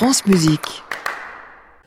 France Musique.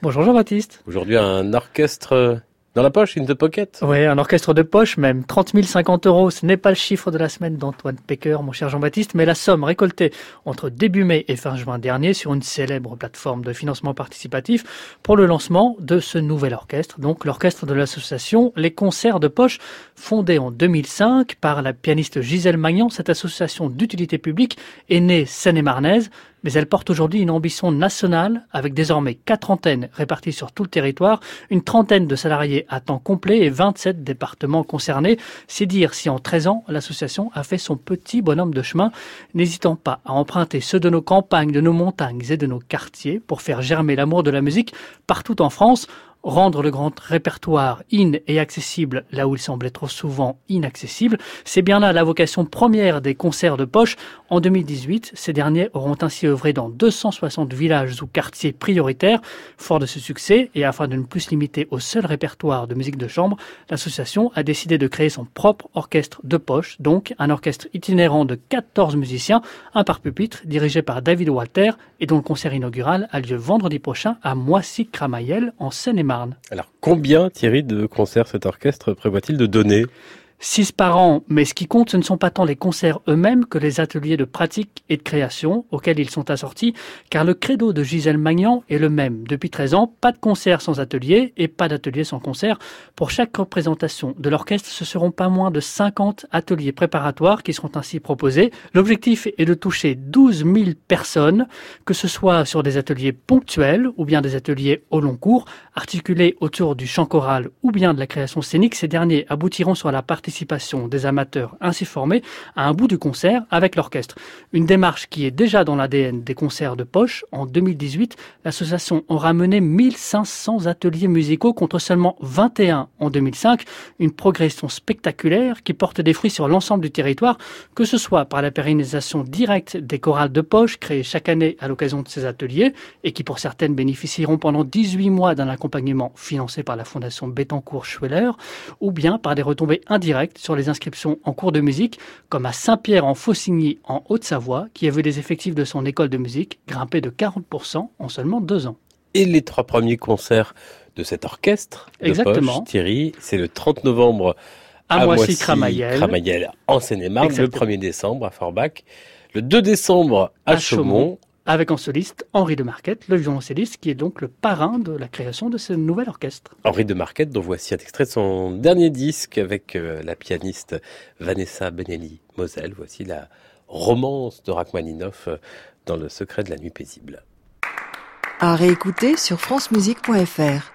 Bonjour Jean-Baptiste. Aujourd'hui, un orchestre dans la poche, in the pocket? Oui, un orchestre de poche même. 30 050 euros, ce n'est pas le chiffre de la semaine d'Antoine Pecker, mon cher Jean-Baptiste, mais la somme récoltée entre début mai et fin juin dernier sur une célèbre plateforme de financement participatif pour le lancement de ce nouvel orchestre, donc l'orchestre de l'association Les Concerts de Poche, fondée en 2005 par la pianiste Gisèle Magnan. Cette association d'utilité publique est née seine-et-marnaise mais elle porte aujourd'hui une ambition nationale avec désormais quatre antennes réparties sur tout le territoire, une trentaine de salariés à temps complet et 27 départements concernés. C'est dire si en 13 ans, l'association a fait son petit bonhomme de chemin, n'hésitant pas à emprunter ceux de nos campagnes, de nos montagnes et de nos quartiers pour faire germer l'amour de la musique partout en France rendre le grand répertoire in et accessible là où il semblait trop souvent inaccessible, c'est bien là la vocation première des concerts de poche. En 2018, ces derniers auront ainsi œuvré dans 260 villages ou quartiers prioritaires. Fort de ce succès, et afin de ne plus se limiter au seul répertoire de musique de chambre, l'association a décidé de créer son propre orchestre de poche, donc un orchestre itinérant de 14 musiciens, un par pupitre, dirigé par David Walter, et dont le concert inaugural a lieu vendredi prochain à Moissy-Cramayel, en Seine-et-Marne. Alors, combien, Thierry, de concerts cet orchestre prévoit-il de donner? Six par an, mais ce qui compte, ce ne sont pas tant les concerts eux-mêmes que les ateliers de pratique et de création auxquels ils sont assortis, car le credo de Gisèle Magnan est le même. Depuis 13 ans, pas de concert sans atelier et pas d'atelier sans concert. Pour chaque représentation de l'orchestre, ce seront pas moins de 50 ateliers préparatoires qui seront ainsi proposés. L'objectif est de toucher 12 000 personnes, que ce soit sur des ateliers ponctuels ou bien des ateliers au long cours, articulés autour du chant choral ou bien de la création scénique. Ces derniers aboutiront sur la partie participation des amateurs ainsi formés à un bout du concert avec l'orchestre. Une démarche qui est déjà dans l'ADN des concerts de poche. En 2018, l'association aura mené 1500 ateliers musicaux contre seulement 21 en 2005. Une progression spectaculaire qui porte des fruits sur l'ensemble du territoire, que ce soit par la pérennisation directe des chorales de poche créées chaque année à l'occasion de ces ateliers et qui pour certaines bénéficieront pendant 18 mois d'un accompagnement financé par la Fondation Bettencourt-Schweller ou bien par des retombées indirectes sur les inscriptions en cours de musique, comme à Saint-Pierre en Faucigny en Haute-Savoie, qui a vu les effectifs de son école de musique grimper de 40% en seulement deux ans. Et les trois premiers concerts de cet orchestre de Exactement. Poche, Thierry, c'est le 30 novembre à, Moissy-Cramayel, Cramayel, en Seine-et-Marne, le 1er décembre à Forbach, le 2 décembre à, À Chaumont, Chaumont. Avec en soliste Henri de Marquette, le violoncelliste qui est donc le parrain de la création de ce nouvel orchestre. Henri de Marquette, dont voici un extrait de son dernier disque avec euh, la pianiste Vanessa Benelli Moselle. Voici la romance de Rachmaninoff euh, dans le secret de la nuit paisible. À réécouter sur francemusique.fr.